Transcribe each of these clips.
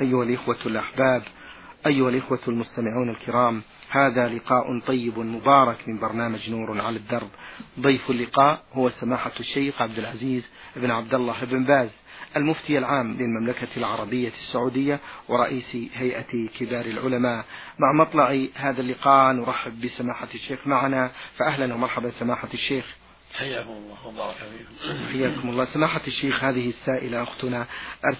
أيها الإخوة الأحباب أيها الإخوة المستمعون الكرام هذا لقاء طيب مبارك من برنامج نور على الدرب. ضيف اللقاء هو سماحة الشيخ عبد العزيز بن عبد الله بن باز المفتي العام للمملكة العربية السعودية ورئيس هيئة كبار العلماء. مع مطلع هذا اللقاء نرحب بسماحة الشيخ معنا. فأهلا ومرحبا سماحة الشيخ. حياكم الله وبارك فيكم. حياكم الله. سماحة الشيخ هذه السائلة أختنا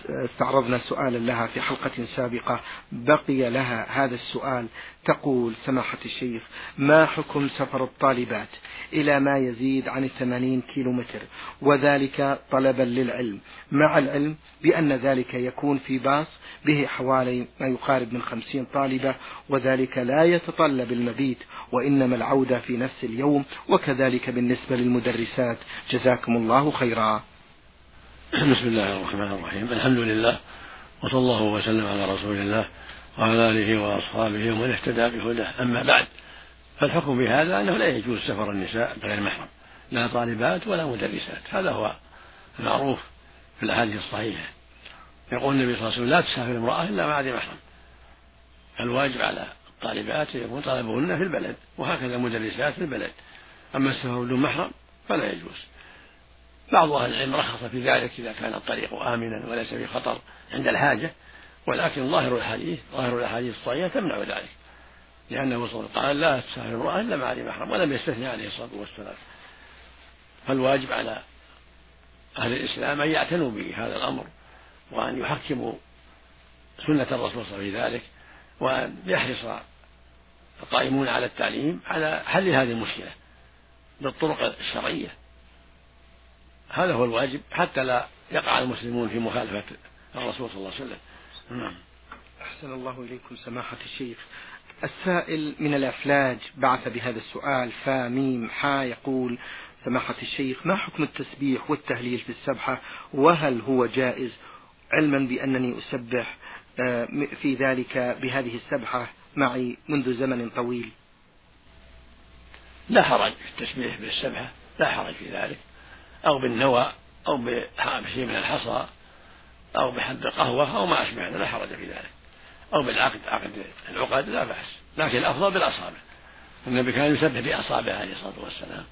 استعرضنا سؤالا لها في حلقة سابقة. بقي لها هذا السؤال. تقول سماحة الشيخ ما حكم سفر الطالبات إلى ما يزيد عن الثمانين كيلو متر وذلك طلبا للعلم. مع العلم بأن ذلك يكون في باص به حوالي ما يقارب من خمسين طالبة وذلك لا يتطلب المبيت وإنما العودة في نفس اليوم وكذلك بالنسبة للمدرسات. جزاكم الله خيرا. بسم الله الرحمن الرحيم. الحمد لله وصلى الله وسلم على رسول الله. وعلى آله وأصحابه ومن اهتدى بهداه. أما بعد فالحكم بهذا أنه لا يجوز سفر النساء بغير محرم. لا طالبات ولا مدرسات. هذا هو المعروف في الأحاديث الصحيحة. يقول النبي صلى الله عليه وسلم لا تسافر امرأة إلا مع ذي محرم. الواجب على الطالبات يكون طلبهن في البلد وهكذا المدرسات في البلد. أما السفر بدون محرم فلا يجوز. بعض أهل العلم رخص في ذلك إذا كان الطريق آمنا وليس في خطر عند الحاجة. ولكن ظاهر الحديث ظاهر الأحاديث الصحيحة تمنع ذلك لأنه صلى الله عليه وسلم قال لا تسافر امرأة إلا مع ذي محرم ولم يستثني عليه الصلاة والسلام. فالواجب على أهل الإسلام أن يعتنوا بهذا الأمر وأن يحكموا سنة الرسول صلى الله عليه وسلم في ذلك وأن يحرص القائمون على التعليم على حل هذه المشكلة بالطرق الشرعية. هذا هو الواجب حتى لا يقع المسلمون في مخالفة الرسول صلى الله عليه وسلم. نعم. أحسن الله إليكم سماحة الشيخ. السائل من الأفلاج بعث بهذا السؤال فا ميم حا يقول سماحة الشيخ ما حكم التسبيح والتهليل في السبحة؟ وهل هو جائز؟ علما بأنني أسبح آه، في ذلك بهذه السبحة معي منذ زمن طويل. لا حرج في التسبيح بالسبحة لا حرج في ذلك أو بالنوى أو بشيء من الحصى. أو بحد القهوة أو ما أشبه لا حرج في ذلك. أو بالعقد عقد العقد لا بأس لكن الأفضل بالأصابع. النبي كان يسبح بأصابعه عليه الصلاة والسلام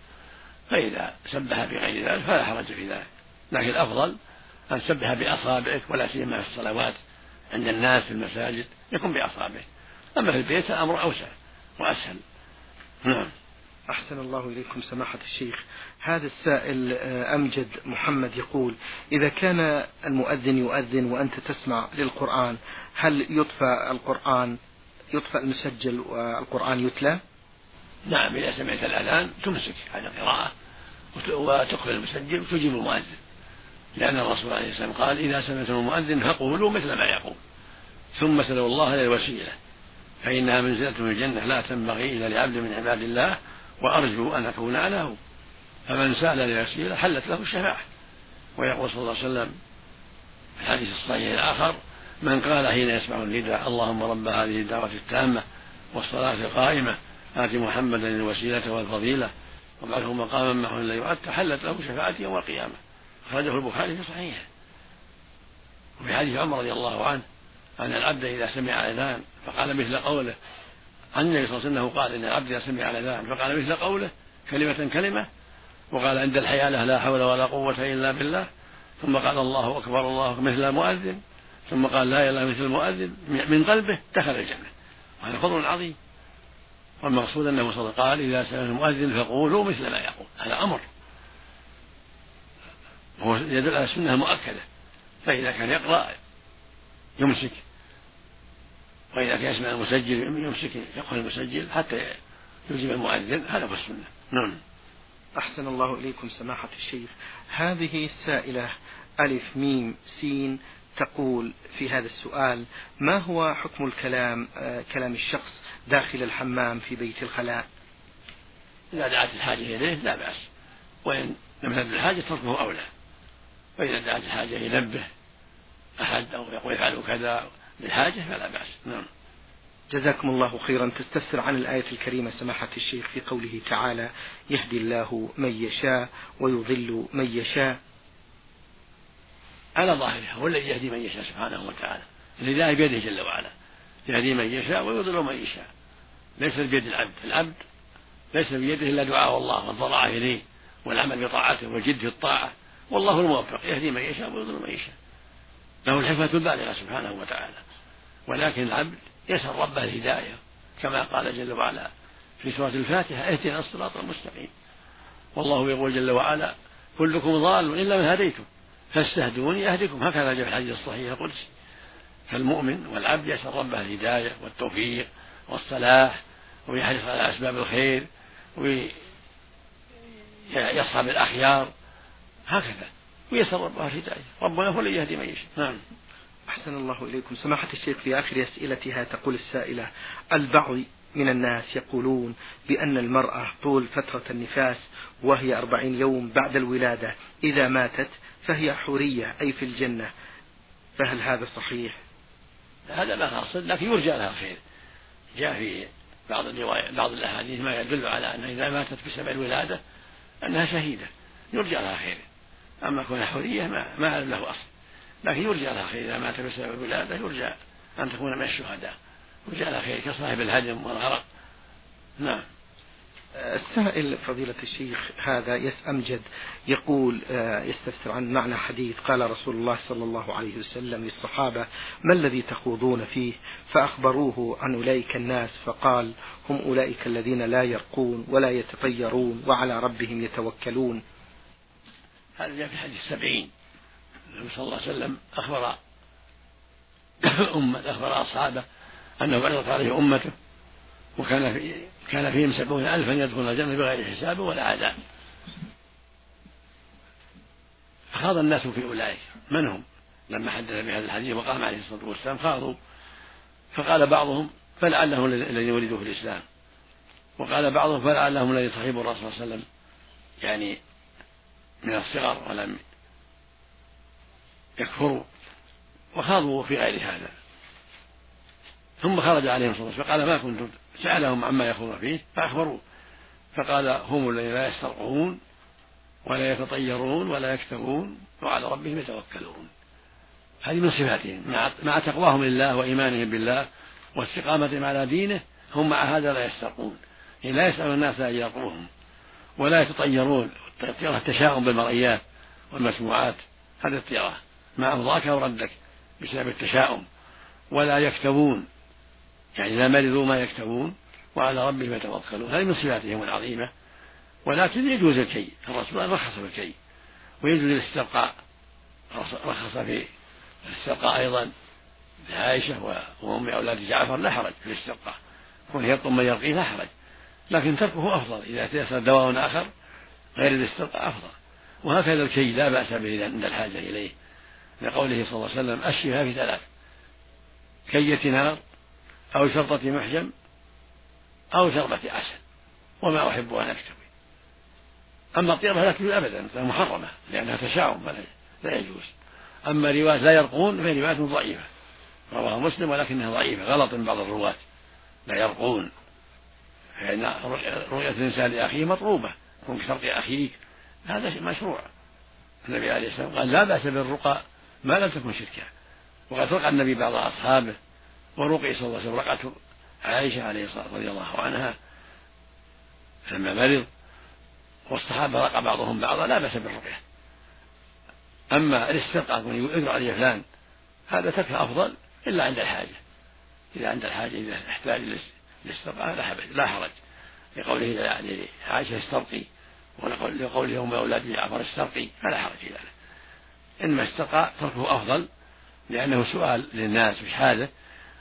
فإذا سبح بغير ذلك فلا حرج في ذلك. لكن الأفضل أن تسبح بأصابعك ولا سيما في الصلوات عند الناس في المساجد يكون بأصابعه أما في البيت الأمر أوسع وأسهل. نعم. أحسن الله إليكم سماحة الشيخ. هذا السائل آه، أمجد محمد يقول إذا كان المؤذن يؤذن وأنت تسمع للقرآن هل يطفى القرآن يطفى المسجل والقرآن يتلى؟ نعم إذا سمعت الأذان تمسك عن القراءة وتقبل المسجل وتجيب المؤذن. لأن الرسول عليه السلام قال إذا سمعتم المؤذن فقولوا مثل ما يقول. ثم سلوا الله للوسيلة فإنها منزلة في الجنة لا تنبغي إلا لعبد من عباد الله وأرجو أن أكون أنا هو. فمن سأل لوسيلة حلت له الشفاعة. ويقول صلى الله عليه وسلم في الحديث الصحيح الآخر من قال حين يسمع النداء اللهم رب هذه الدعوة التامة والصلاة القائمة آت محمدا الوسيلة والفضيلة وابعثه مقاما معه لا يؤت حلت له شفاعتي يوم القيامة. أخرجه البخاري في صحيحه. وفي حديث عمر رضي الله عنه أن العبد إذا سمع الأذان فقال مثل قوله عن النبي صلى الله عليه وسلم قال إن العبد إذا سمع الأذان فقال مثل قوله كلمة كلمة وقال عند الحيالة لا حول ولا قوة إلا بالله. ثم قال الله أكبر الله أكبر مثل المؤذن. ثم قال لا إله مثل المؤذن. من قلبه دخل الجنة. وهذا فضل عظيم. والمقصود أنه صلى الله عليه وسلم قال إذا سمع المؤذن فقولوا مثل ما يقول. هذا أمر. وهو يدل على السنة المؤكدة فإذا كان يقرأ يمسك. وإذا كان يسمع المسجل يمسك يقرأ المسجل حتى يلزم المؤذن هذا هو السنة. نعم. أحسن الله إليكم سماحة الشيخ. هذه السائلة ألف ميم سين تقول في هذا السؤال ما هو حكم الكلام آه كلام الشخص داخل الحمام في بيت الخلاء؟ إذا دعت الحاجة إليه لا بأس. وإن لم تدع الحاجة تركه أولى. وإذا دعت الحاجة ينبه أحد أو يقول افعلوا كذا للحاجة فلا بأس. نعم. جزاكم الله خيرا. تستفسر عن الآية الكريمة سماحة الشيخ في قوله تعالى يهدي الله من يشاء ويضل من يشاء على ظاهرها هو الذي يهدي من يشاء سبحانه وتعالى. الهداية بيده جل وعلا. يهدي من يشاء ويضل من يشاء. ليس بيد العبد. العبد ليس بيده إلا دعاء الله والضراعة إليه والعمل بطاعته والجد في الطاعة والله الموفق. يهدي من يشاء ويضل من يشاء. له الحكمة البالغة سبحانه وتعالى. ولكن العبد يسأل ربه الهداية كما قال جل وعلا في سورة الفاتحة اهدنا الصراط المستقيم والله يقول جل وعلا كلكم ضال إلا من هديتم فاستهدوني أهدكم هكذا جاء في الحديث الصحيح القدسي. فالمؤمن والعبد يسأل ربه الهداية والتوفيق والصلاح ويحرص على أسباب الخير ويصحب الأخيار هكذا. ويسأل ربه الهداية. ربنا هو الذي يهدي من يشاء. نعم. أحسن الله إليكم. سماحة الشيخ في آخر أسئلتها تقول السائلة البعض من الناس يقولون بأن المرأة طول فترة النفاس وهي أربعين يوم بعد الولادة إذا ماتت فهي حورية أي في الجنة. فهل هذا صحيح؟ هذا ما حصل لكن يرجى لها الخير. جاء في بعض الرواية بعض الأحاديث ما يدل على أنها إذا ماتت بسبب الولادة أنها شهيدة. يرجى لها خير أما كونها حورية ما, ما له أصل. لكن يرجى لها خير إذا مات بسبب الولادة يرجى أن تكون من الشهداء. يرجى لها خير كصاحب الهدم والغرق. نعم. السائل فضيلة الشيخ هذا يس أمجد يقول آه، يستفسر عن معنى حديث قال رسول الله صلى الله عليه وسلم للصحابة ما الذي تخوضون فيه؟ فأخبروه عن أولئك الناس فقال هم أولئك الذين لا يرقون ولا يتطيرون وعلى ربهم يتوكلون. هذا جاء في حديث السبعين النبي صلى الله عليه وسلم أخبر أمة أخبر أصحابه أنه عرضت عليه أمته وكان في كان فيهم سبعون ألفا يدخلون الجنة بغير حساب ولا عذاب. فخاض الناس في أولئك. من هم؟ لما حدث بهذا الحديث وقام عليه الصلاة والسلام خاضوا. فقال بعضهم فلعلهم الذين ولدوا في الإسلام. وقال بعضهم فلعلهم الذين صحبوا الرسول صلى الله عليه وسلم يعني من الصغر ولم يكفروا وخاضوا في غير هذا. ثم خرج عليهم صلى الله عليه وسلم فقال ما كنتم سألهم عما يخوضون فيه فأخبروه فقال هم الذين لا يسترقون ولا يتطيرون ولا يكتبون وعلى ربهم يتوكلون. هذه من صفاتهم. مع تقواهم لله وإيمانهم بالله واستقامتهم على دينه هم مع هذا لا يسترقون. يعني لا يسأل الناس أن يرقوهم ولا يتطيرون. الطيرة التشاؤم بالمرئيات والمسموعات. هذه الطيرة ما أفضاك أو ردك بسبب التشاؤم. ولا يكتبون يعني إذا مرضوا ما يكتبون وعلى ربهم يتوكلون. هذه من صفاتهم العظيمة. ولكن يجوز الكي الرسول رخص في الكي. ويجوز الاسترقاء. رخص في الاسترقاء أيضا لعائشة وأم أولاد جعفر لا حرج في الاسترقاء. كون يطلب من يرقيه لا حرج. لكن تركه أفضل. إذا تيسر دواء آخر غير الاسترقاء أفضل. وهكذا الكي لا بأس به عند الحاجة إليه. لقوله صلى الله عليه وسلم الشفاء في ثلاث كية نار أو شرطة محجم أو شربة عسل وما أحب أن أكتوي أما الطيرة فلا تجوز أبدا محرمة لأنها تشاؤم لا يجوز. أما رواية لا يرقون فهي رواية ضعيفة. رواه مسلم ولكنها ضعيفة غلط من بعض الرواة. لا يرقون. فإن رؤية الإنسان لأخيه مطلوبة كن كترقي أخيك. هذا مشروع. النبي عليه الصلاة والسلام قال لا بأس بالرقى ما لم تكن شركا. وقد رقى النبي بعض أصحابه ورقي صلى الله عليه وسلم رقعته عائشة عليه الصلاة رضي الله عنها لما مرض والصحابة رقى بعضهم بعضا لا بأس بالرقية. أما الاسترقاء يقرأ عليه فلان هذا تكفى أفضل إلا عند الحاجة. إذا عند الحاجة إذا احتاج للاسترقاء لا حرج لقوله لعائشة استرقي ولقوله يوم أولاد جعفر استرقي فلا حرج في ذلك. إنما استرقى تركه أفضل لأنه سؤال للناس بحاجة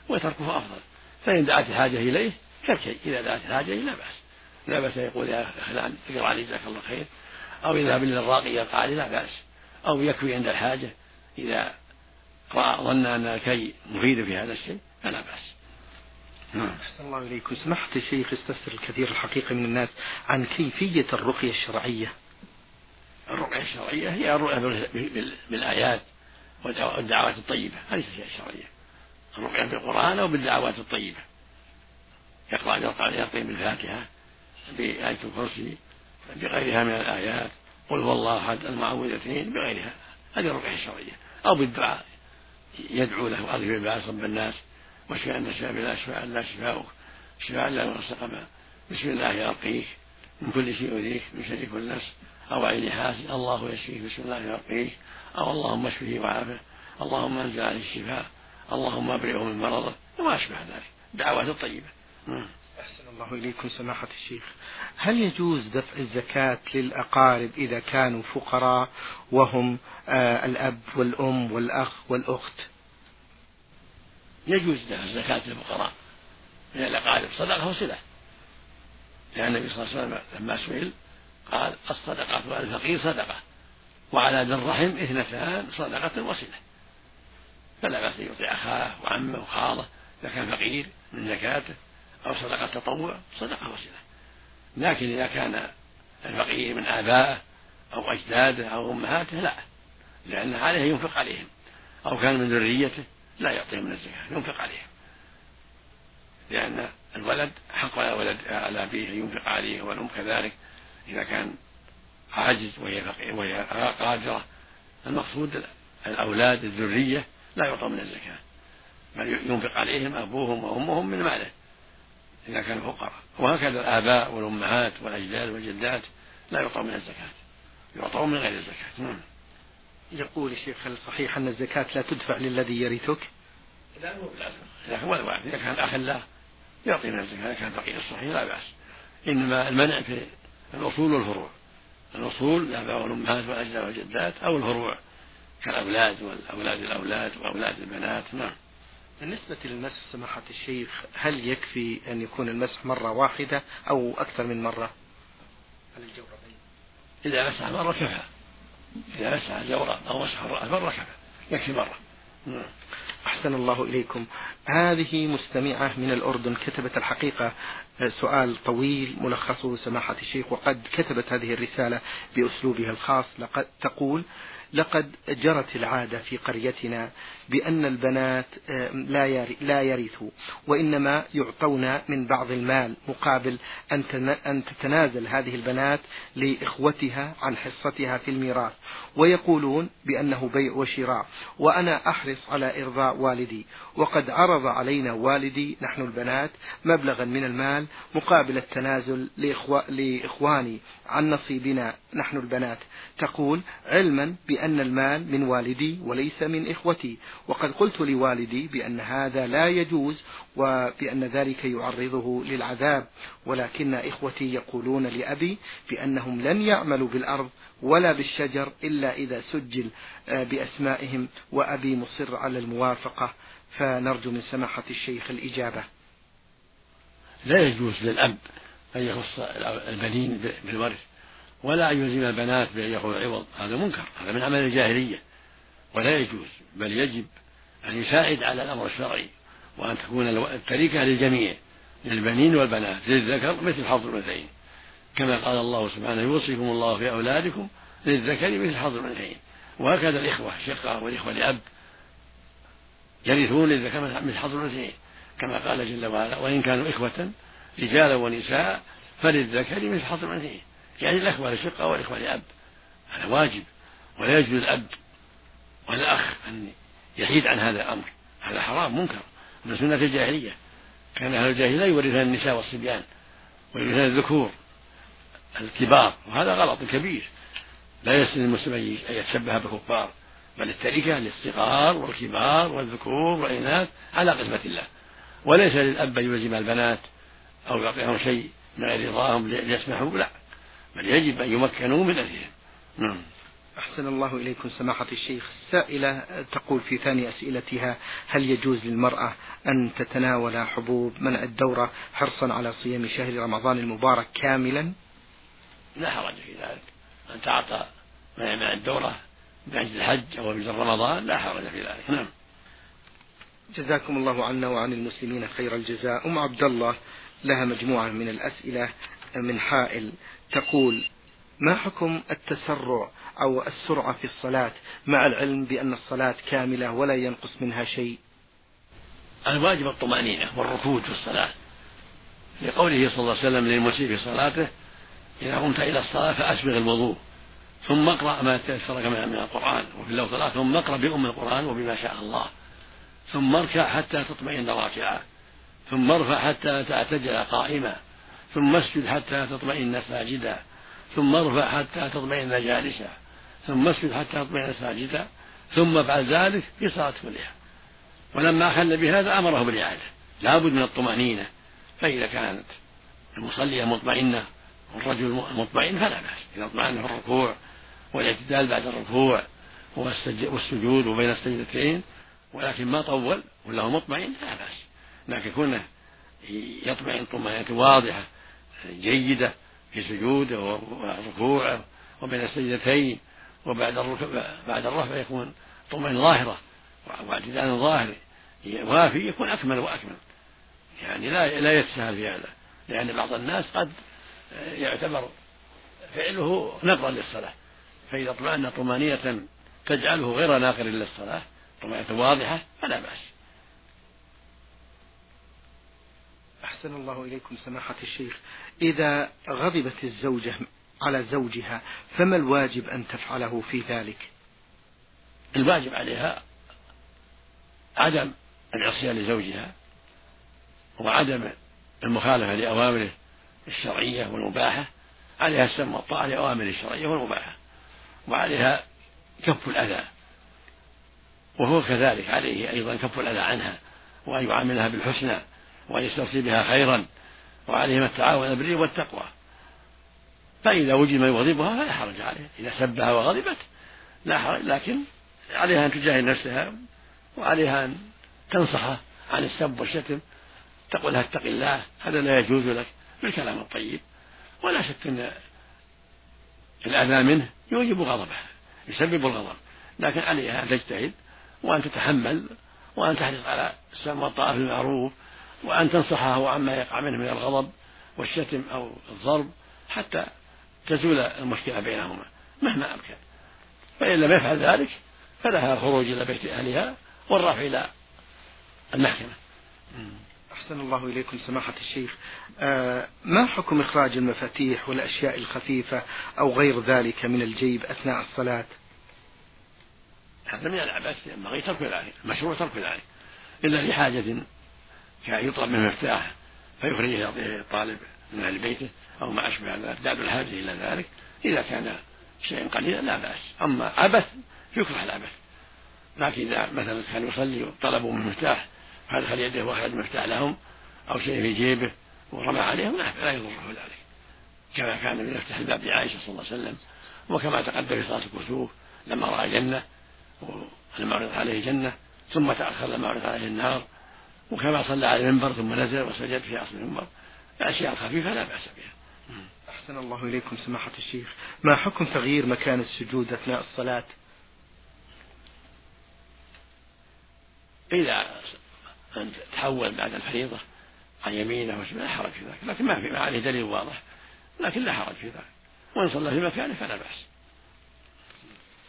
وتركه أفضل. فإن دعت الحاجة إليه كالكي إذا دعت الحاجة إليه لا بأس. لا بأس يقول يا فلان اقرأ علي جزاك الله خير أو يذهب للراقي يقع عليه لا بأس. أو يكوي عند الحاجة إذا رأى ظن أن الكي مفيد في هذا الشيء فلا بأس. نعم. أحسن الله إليكم. سمحت الشيخ استفسر الكثير الحقيقة من الناس عن كيفية الرقية الشرعية. الرقية الشرعية هي الرؤية بالآيات والدعوات الطيبة هذه الشرعية الرقية بالقرآن أو بالدعوات الطيبة. يقرأ يقرأ بالفاتحة بآية الكرسي بغيرها من الآيات. قل هو الله أحد المعوذتين بغيرها. هذه الرقية الشرعية. أو بالدعاء. يدعو له وأظهر بالباس رب الناس. واشفي أن الشافي لا شفاء لا شفاؤك. شفاء لا يغسل بسم الله يرقيك. من كل شيء يؤذيك من شر كل نفس. أو عين حاسد. الله يشفيك بسم الله يرقيك أو اللهم اشفه وعافه. اللهم انزل عليه الشفاء. اللهم ابرئه من مرضه. وما أشبه ذلك. دعوات الطيبة. نعم. أحسن الله إليكم سماحة الشيخ. هل يجوز دفع الزكاة للأقارب إذا كانوا فقراء وهم آه الأب والأم والأخ والأخت؟ يجوز دفع الزكاة للفقراء. من الأقارب صدقة وصلة. لأن النبي صلى الله عليه وسلم لما سئل قال الصدقة على الفقير صدقة. وعلى ذي الرحم اثنتان صدقة وصلة. فلا بأس أن يعطي أخاه وعمه وخاله إذا كان فقير من زكاته أو صدقة تطوع صدقة وصلة. لكن إذا كان الفقير من آبائه أو أجداده أو أمهاته لا. لأن عليه ينفق عليهم. أو كان من ذريته لا يعطيهم من الزكاة ينفق عليهم. لأن الولد حق على ولد على أبيه ينفق عليه والأم كذلك. إذا كان عاجز وهي وهي قادرة المقصود الأولاد الذرية لا يعطى من الزكاة بل ينفق عليهم أبوهم وأمهم من ماله إذا كانوا فقراء. وهكذا الآباء والأمهات والأجداد والجدات لا يعطوا من الزكاة يعطون من غير الزكاة. نعم. يقول الشيخ هل صحيح أن الزكاة لا تدفع للذي يرثك؟ لا مو بلازم إذا كان ولد إذا كان أخ لا يعطي من الزكاة إذا كان فقير الصحيح لا بأس. إنما المنع في الأصول والفروع. الأصول الآباء والأمهات والأجداد والجدات أو الفروع كالأولاد والأولاد الأولاد وأولاد البنات نعم. بالنسبة للمسح سماحة الشيخ هل يكفي أن يكون المسح مرة واحدة أو أكثر من مرة؟ على الجوربين إذا مسح مرة كفى. إذا مسح الجورب أو مسح الرأس مرة كفى. يكفي مرة. نعم. أحسن الله إليكم. هذه مستمعة من الأردن كتبت الحقيقة سؤال طويل ملخصه سماحة الشيخ وقد كتبت هذه الرسالة بأسلوبها الخاص. لقد تقول لقد جرت العادة في قريتنا بأن البنات آه، لا لا يرثوا وإنما يعطون من بعض المال مقابل أن تتنازل هذه البنات لإخوتها عن حصتها في الميراث. ويقولون بأنه بيع وشراء وأنا أحرص على إرضاء والدي وقد عرض علينا والدي نحن البنات مبلغا من المال مقابل التنازل لإخواني عن نصيبنا نحن البنات. تقول علما بأن المال من والدي وليس من إخوتي وقد قلت لوالدي بأن هذا لا يجوز وبأن ذلك يعرضه للعذاب ولكن إخوتي يقولون لأبي بأنهم لن يعملوا بالأرض ولا بالشجر إلا إذا سجل آه، بأسمائهم وأبي مصر على الموافقة. فنرجو من سماحة الشيخ الإجابة. لا يجوز للأب أن يخص البنين بالورث ولا أن يلزم البنات بأن يأخذ العوض هذا منكر هذا من عمل الجاهلية. ولا يجوز بل يجب أن يساعد على الأمر الشرعي وأن تكون التركة للجميع للبنين والبنات للذكر مثل حظ الأنثيين. كما قال الله سبحانه يوصيكم الله في أولادكم للذكر مثل حظ الأنثيين. وهكذا الإخوة الشقة والإخوة لأب يرثون للذكر مثل حظ الأنثيين. كما قال جل وعلا وإن كانوا إخوة رجالا ونساء فللذكر مثل حظ الأنثيين. يعني الأخوة لشقة والإخوة لأب هذا واجب. ولا يجوز الأب ولا الأخ أن يحيد عن هذا الأمر. هذا حرام منكر. من سنة الجاهلية. كان أهل الجاهلية لا يورثون النساء والصبيان ويورثون الذكور الكبار وهذا غلط كبير. لا يسن المسلم أن يتشبه بالكفار بل التركة للصغار والكبار والذكور والإناث على قسمة الله. وليس للأب أن يلزم البنات أو يعطيهم شيء من غير رضاهم ليسمحوا لا. بل يجب أن يمكنوا من أهلهم نعم. أحسن الله إليكم سماحة الشيخ. السائلة تقول في ثاني أسئلتها هل يجوز للمرأة أن تتناول حبوب منع الدورة حرصا على صيام شهر رمضان المبارك كاملا؟ لا حرج في ذلك. أن تعطى منع الدورة بعد الحج أو بعد رمضان لا حرج في ذلك. نعم. جزاكم الله عنا وعن المسلمين خير الجزاء. أم عبد الله لها مجموعة من الأسئلة من حائل تقول ما حكم التسرع أو السرعة في الصلاة مع العلم بأن الصلاة كاملة ولا ينقص منها شيء. الواجب الطمأنينة والركود في الصلاة. لقوله صلى الله عليه وسلم للمسيء في صلاته إذا قمت إلى الصلاة فأسبغ الوضوء ثم اقرأ ما تيسر من القرآن وفي اللفظ الآخر ثم اقرأ بأم القرآن وبما شاء الله ثم اركع حتى تطمئن راكعا ثم ارفع حتى تعتدل قائما ثم اسجد حتى تطمئن ساجدا ثم ارفع حتى تطمئن جالسا. ثم اسجد حتى تطمئن ساجدا ثم افعل ذلك في صلاة كلها ولما أخل بهذا أمره بالإعادة. لابد من الطمأنينة. فإذا كانت المصلية مطمئنة والرجل مطمئن فلا بأس. إذا اطمأن في الركوع والاعتدال بعد الركوع والسجود وبين السجدتين ولكن ما طول ولا هو مطمئن لا بأس. لكن كونه يطمئن طمأنينة واضحة جيدة في سجوده وركوعه وبين السجدتين وبعد الركوع بعد الرفع يكون طمأنينة ظاهرة واعتدال ظاهر وافي يكون أكمل وأكمل. يعني لا لا يتساهل في هذا لأن بعض الناس قد يعتبر فعله نقضا للصلاة. فإذا اطمأن طمأنينة تجعله غير ناقر للصلاة طمأنينة واضحة فلا بأس. أحسن الله إليكم سماحة الشيخ. إذا غضبت الزوجة على زوجها فما الواجب أن تفعله في ذلك؟ الواجب عليها عدم العصيان لزوجها وعدم المخالفة لأوامره الشرعية والمباحة. عليها السمع والطاعة لأوامره الشرعية والمباحة وعليها كف الأذى وهو كذلك. عليه أيضا كف الأذى عنها وأن يعاملها بالحسنى وأن يستوصي بها خيرا وعليهما التعاون بالبر والتقوى. فإذا وجد من يغضبها فلا حرج عليه. إذا سبها وغضبت لا حرج لكن عليها أن تجاهد نفسها وعليها أن تنصحه عن السب والشتم تقول لها اتق الله هذا لا يجوز لك بالكلام الطيب. ولا شك أن الأذى منه يوجب غضبه يسبب الغضب. لكن عليها أن تجتهد وأن تتحمل وأن تحرص على السمع والطاعة في المعروف وأن تنصحه عما يقع منه من الغضب والشتم أو الضرب حتى تزول المشكلة بينهما مهما أمكن. فإن لم يفعل ذلك فلها الخروج إلى بيت أهلها والرفع إلى المحكمة. أحسن الله إليكم سماحة الشيخ. آه ما حكم إخراج المفاتيح والأشياء الخفيفة أو غير ذلك من الجيب أثناء الصلاة؟ هذا من العبث ينبغي ترك ذلك مشروع ترك ذلك. إلا لحاجة كان يطلب منه مفتاح فيخرجه يعطيه الطالب من أهل بيته أو ما أشبه ذلك داد الحاجة إلى ذلك. إذا كان شيئا قليلا لا بأس. أما عبث يكره العبث لكن إذا مثلا كان يصلي وطلبوا من مفتاح فأدخل يده وأخرج المفتاح لهم أو شيء في جيبه ورمى عليهم لا يضره ذلك. كما كان من يفتح الباب لعائشة صلى الله عليه وسلم وكما تقدم في صلاة الكسوف لما رأى جنة ولما عرض عليه جنة ثم تأخر لما عرض عليه النار وكما صلى على المنبر ثم نزل وسجد في أصل المنبر. الأشياء الخفيفة لا بأس بها. أحسن الله إليكم سماحة الشيخ. ما حكم تغيير مكان السجود أثناء الصلاة؟ إذا أن تحول بعد الفريضة عن يمينه وشماله لا حرج في ذلك. لكن ما في ما عليه دليل واضح. لكن لا حرج في ذلك. وإن صلى في مكانه فلا بأس.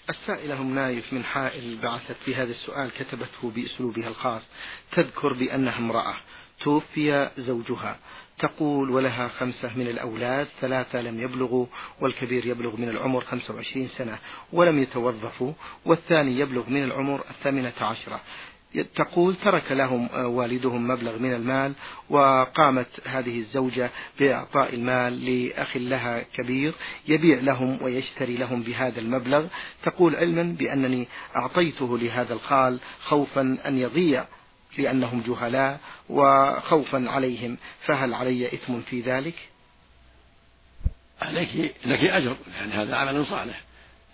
السائلة أم نايف من حائل بعثت في هذا السؤال كتبته بأسلوبها الخاص. تذكر بأنها امرأة. توفي زوجها. تقول ولها خمسة من الأولاد ثلاثة لم يبلغوا والكبير يبلغ من العمر 25 سنة ولم يتوظفوا والثاني يبلغ من العمر الثامنة عشرة. تقول ترك لهم آه، والدهم مبلغ من المال وقامت هذه الزوجة بإعطاء المال لأخ لها كبير يبيع لهم ويشتري لهم بهذا المبلغ. تقول علما بأنني أعطيته لهذا الخال خوفا أن يضيع لأنهم جهلاء وخوفا عليهم. فهل علي إثم في ذلك؟ عليك لك أجر لأن هذا عمل صالح.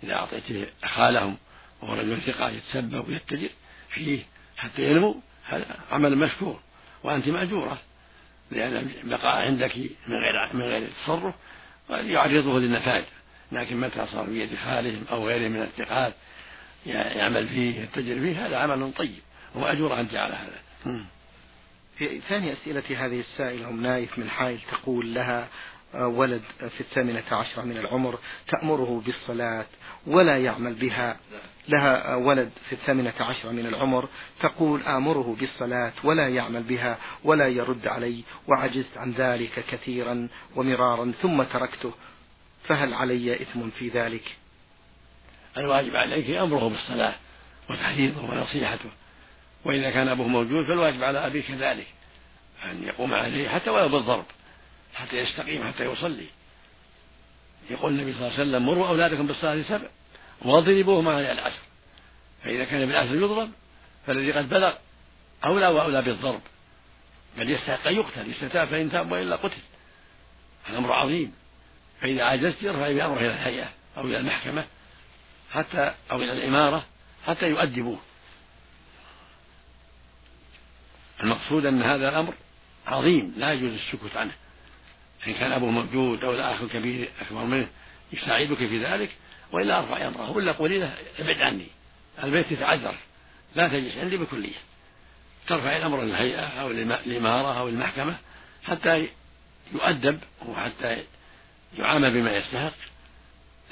إذا أعطيته خالهم وهو رجل ثقة يتسبب ويتجر فيه حتى ينمو هذا عمل مشكور وأنت مأجورة لأن بقاء عندك من غير من غير تصرف قد يعرضه للنفاذ لكن متى صار في يد خالهم أو غيره من الثقات يعمل فيه يتجر فيه هذا عمل طيب. وأجور أنت على هذا. في ثاني أسئلة هذه السائلة أم نايف من حائل تقول لها ولد في الثامنة عشرة من العمر تأمره بالصلاة ولا يعمل بها. لها ولد في الثامنة عشرة من العمر تقول آمره بالصلاة ولا يعمل بها ولا يرد علي وعجزت عن ذلك كثيرا ومرارا ثم تركته. فهل علي إثم في ذلك؟ الواجب عليك أمره بالصلاة وتحريضه ونصيحته. وإذا كان أبوه موجود فالواجب على أبيه كذلك أن يقوم عليه حتى ولو بالضرب حتى يستقيم حتى يصلي. يقول النبي صلى الله عليه وسلم مروا أولادكم بالصلاة سبع واضربوهم على العشر. فإذا كان بالعشر يضرب فالذي قد بلغ أولى وأولى بالضرب. بل يستحق أن يقتل يستتاب فإن تاب وإلا قتل. الأمر عظيم. فإذا عجزت يرفع بأمره إلى الهيئة أو إلى المحكمة حتى أو إلى الإمارة حتى يؤدبوه. المقصود أن هذا الأمر عظيم لا يجوز السكوت عنه. إن كان أبوه موجود أو الأخ الكبير أكبر منه يساعدك في ذلك وإلا أرفع أمره ولا قولي له ابعد عني. البيت يتعذر لا تجلس عندي بكلية. ترفع الأمر للهيئة أو الإمارة أو المحكمة حتى يؤدب وحتى يعامل بما يستحق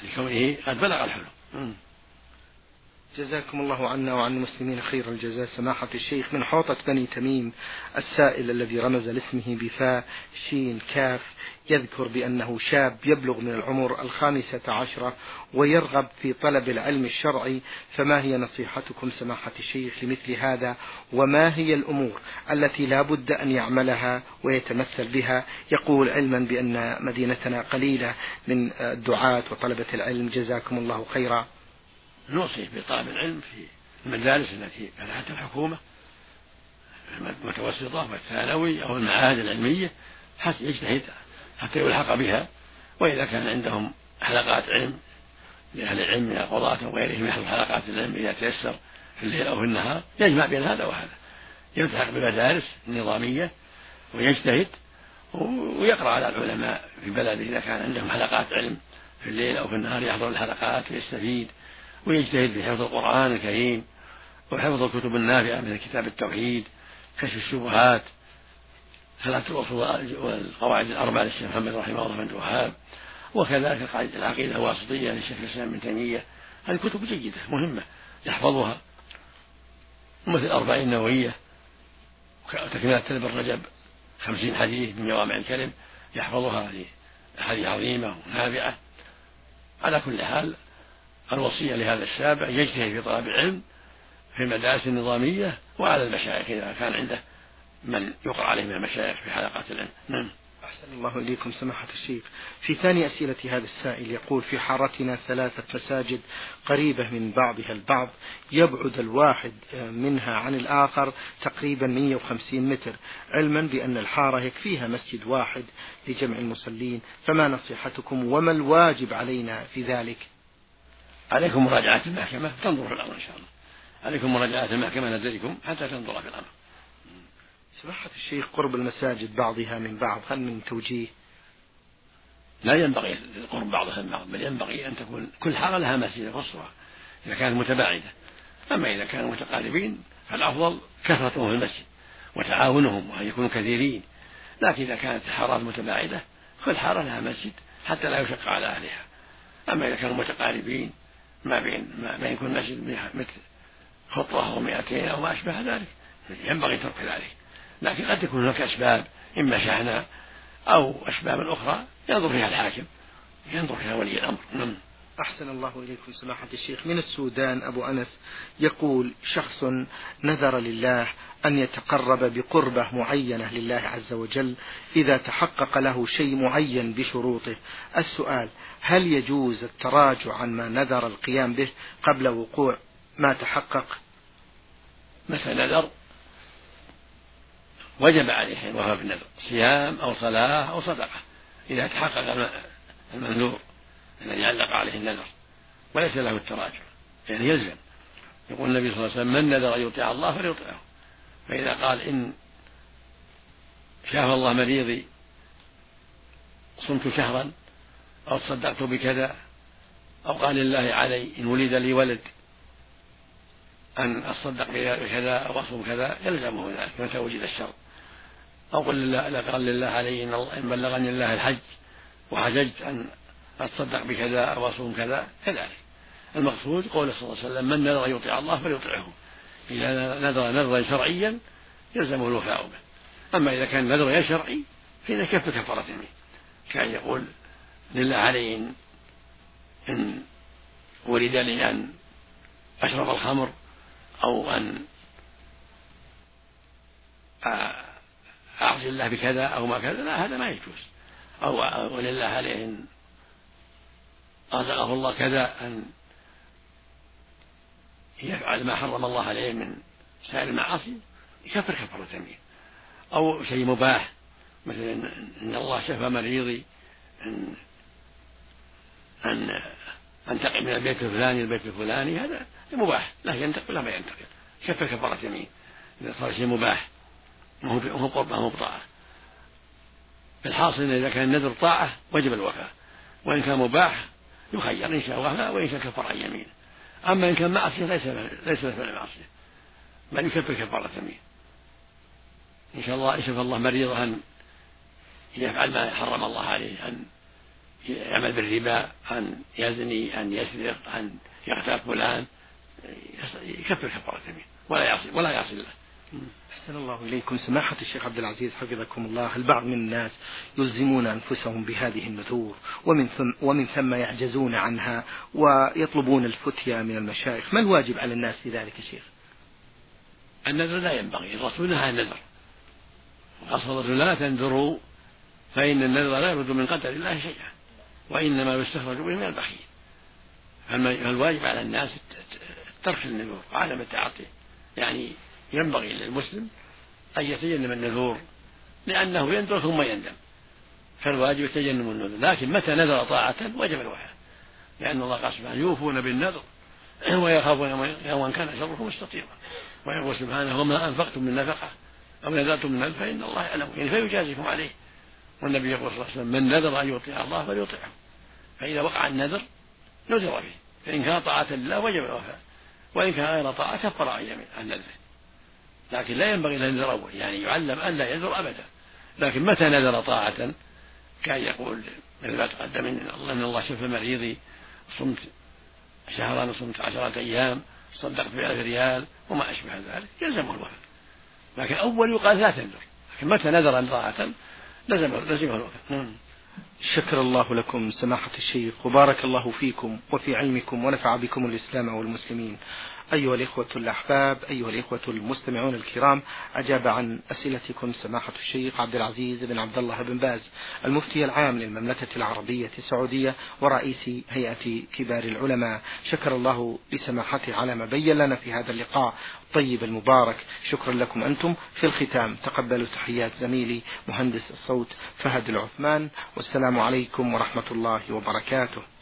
لكونه قد بلغ الحلم. جزاكم الله عنا وعن المسلمين خير الجزاء. سماحة الشيخ من حوطة بني تميم السائل الذي رمز لاسمه بفاء شين كاف يذكر بأنه شاب يبلغ من العمر الخامسة عشرة ويرغب في طلب العلم الشرعي. فما هي نصيحتكم سماحة الشيخ لمثل هذا؟ وما هي الأمور التي لا بد أن يعملها ويتمثل بها؟ يقول علما بأن مدينتنا قليلة من الدعاة وطلبة العلم. جزاكم الله خيرا. نوصي بطلب العلم في المدارس التي فتحت الحكومة المتوسطة والثانوي أو المعاهد العلمية حتى يجتهد حتى يلحق بها. وإذا كان عندهم حلقات علم لأهل العلم من القضاة وغيرهم يحضر حلقات العلم إذا تيسر في الليل أو في النهار يجمع بين هذا وهذا. يلتحق بالمدارس النظامية ويجتهد ويقرأ على العلماء في بلده إذا كان عندهم حلقات علم في الليل أو في النهار يحضر الحلقات ويستفيد ويجتهد في حفظ القرآن الكريم وحفظ الكتب النافعة مثل كتاب التوحيد كشف الشبهات ثلاثة الأصول والقواعد الأربعة للشيخ محمد رحمه الله بن الوهاب وكذلك العقيدة الواسطية للشيخ الإسلام بن تيمية. هذه كتب جيدة مهمة يحفظها. ومثل الأربعين النووية وتكملة تلب الرجب خمسين حديث من جوامع الكلم يحفظها. هذه أحاديث عظيمة ونافعة على كل حال الوصية لهذا الشاب يجتهد في طلب العلم في المدارس النظامية وعلى المشايخ إذا كان عنده من يقرأ عليه من المشايخ في حلقات العلم. نعم. أحسن الله إليكم سماحة الشيخ. في ثاني أسئلة هذا السائل يقول في حارتنا ثلاثة مساجد قريبة من بعضها البعض يبعد الواحد منها عن الآخر تقريبا 150 متر علما بأن الحارة يكفيها مسجد واحد لجمع المصلين فما نصيحتكم وما الواجب علينا في ذلك؟ عليكم مراجعة المحكمة تنظر في الأمر إن شاء الله. عليكم مراجعة المحكمة لديكم حتى تنظر في الأمر. سماحة الشيخ قرب المساجد بعضها من بعض هل من توجيه؟ لا ينبغي قرب بعضها من بعض بل ينبغي أن تكون كل حارة لها مسجد خصوصا إذا كانت متباعدة. أما إذا كانوا متقاربين فالأفضل كثرتهم في المسجد وتعاونهم وأن يكونوا كثيرين. لكن إذا كانت الحارات متباعدة كل حارة لها مسجد حتى لا يشق على أهلها. أما إذا كانوا متقاربين ما بين ما بين كل مسجد مثل خطوة أو مئتين أو ما أشبه ذلك. ينبغي ترك ذلك. لكن قد تكون هناك أسباب إما شحنة أو أسباب أخرى ينظر فيها الحاكم ينظر فيها ولي الأمر. نعم. أحسن الله إليكم سماحة الشيخ. من السودان أبو أنس يقول شخص نذر لله أن يتقرب بقربة معينة لله عز وجل إذا تحقق له شيء معين بشروطه. السؤال هل يجوز التراجع عن ما نذر القيام به قبل وقوع ما تحقق؟ متى نذر وجب عليه يوفى بالنذر صيام أو صلاة أو صدقة إذا تحقق المنذور الذي علق عليه النذر وليس له التراجع يعني يلزم. يقول النبي صلى الله عليه وسلم من نذر أن يطيع الله فليطيعه فإذا قال إن شاف الله مريضي صمت شهرا أو تصدقت بكذا أو قال لله علي إن ولد لي ولد أن أتصدق بكذا أو أصوم كذا يلزمه ذلك متى وجد الشر. أو قل لله قال لله علي إن بلغني الله الحج وحججت أن أتصدق بكذا أو أصوم كذا كذلك. المقصود قول صلى الله عليه وسلم من نذر يطيع الله فليطيعه إذا نذر نذرا شرعيا يلزمه الوفاء به. أما إذا كان نذر غير شرعي فإذا كف كفارة يمين كأن يقول لله علي إن, ولد لي أن أشرب الخمر أو أن أعصي الله بكذا أو ما كذا لا هذا ما يجوز. أو ولله عليه إن رزقه الله كذا أن يفعل ما حرم الله عليه من سائر المعاصي يكفر كفارة يمين أو شيء مباح مثلا إن الله شفى مريضي أن أن أنتقل من البيت الفلاني للبيت الفلاني هذا مباح. لا ينتقل لا ما ينتقل. كفر كفارة يمين؟ إذا صار شيء مباح. ما هو قربة ما هو بطاعة. الحاصل إذا كان النذر طاعة وجب الوفاء. وإن كان مباح يخير إن شاء وفاء وإن شاء كفر عن يمين. أما إن كان معصية ليس ليس مثل معصية. بل يكفر كفارة يمين. إن شاء الله يشفى الله مريضا أن يفعل ما حرم الله عليه أن يعمل بالربا أن يزني أن يسرق أن يغتاب فلان يكفر كفارة يمين ولا يعصي ولا يعصي الله أحسن الله إليكم. سماحة الشيخ عبد العزيز حفظكم الله البعض من الناس يلزمون أنفسهم بهذه النذور ومن ثم, ومن ثم يعجزون عنها ويطلبون الفتيا من المشايخ؟ ما الواجب على الناس في ذلك يا شيخ؟ النذر لا ينبغي الرسول نهى النذر. وقال لا تنذروا فإن النذر لا يرد من قدر الله شيئا. وإنما يستخرج به من البخيل. فالواجب على الناس ترك النذور وعدم التعاطي. يعني ينبغي للمسلم أن يتجنب النذور لأنه ينذر ثم يندم. فالواجب تجنب النذور. لكن متى نذر طاعة؟ وجب الوفاء لأن الله قال سبحانه يوفون بالنذر ويخافون يوما كان شره مستطيرا. ويقول سبحانه وما أنفقتم من نفقة أو نذرتم من نذر فإن الله يعلم. يعني فيجازيكم عليه. والنبي يقول صلى الله عليه وسلم من نذر أن يطيع الله فليطيعه. فإذا وقع النذر نذر به فإن كان طاعة لله وجب الوفاء وإن كان غير طاعة كفر عن نذره. لكن لا ينبغي له النذر أول يعني يعلم أن لا ينذر أبدا. لكن متى نذر طاعة؟ كان يقول مثل ما تقدم إن الله, الله شفى مريضي صمت شهرا صمت عشرة أيام صدقت بألف ريال وما أشبه ذلك يلزمه الوفاء. لكن أول يقال لا تنذر. لكن متى نذر طاعة؟ لزمه لزمه الوفاء نعم. شكر الله لكم سماحة الشيخ وبارك الله فيكم وفي علمكم ونفع بكم الإسلام والمسلمين. أيها الإخوة الأحباب أيها الإخوة المستمعون الكرام أجاب عن أسئلتكم سماحة الشيخ عبد العزيز بن عبد الله بن باز المفتي العام للمملكة العربية السعودية ورئيس هيئة كبار العلماء. شكر الله لسماحته على ما بين لنا في هذا اللقاء الطيب المبارك. شكرا لكم أنتم. في الختام تقبلوا تحيات زميلي مهندس الصوت فهد العثمان والسلام عليكم ورحمة الله وبركاته.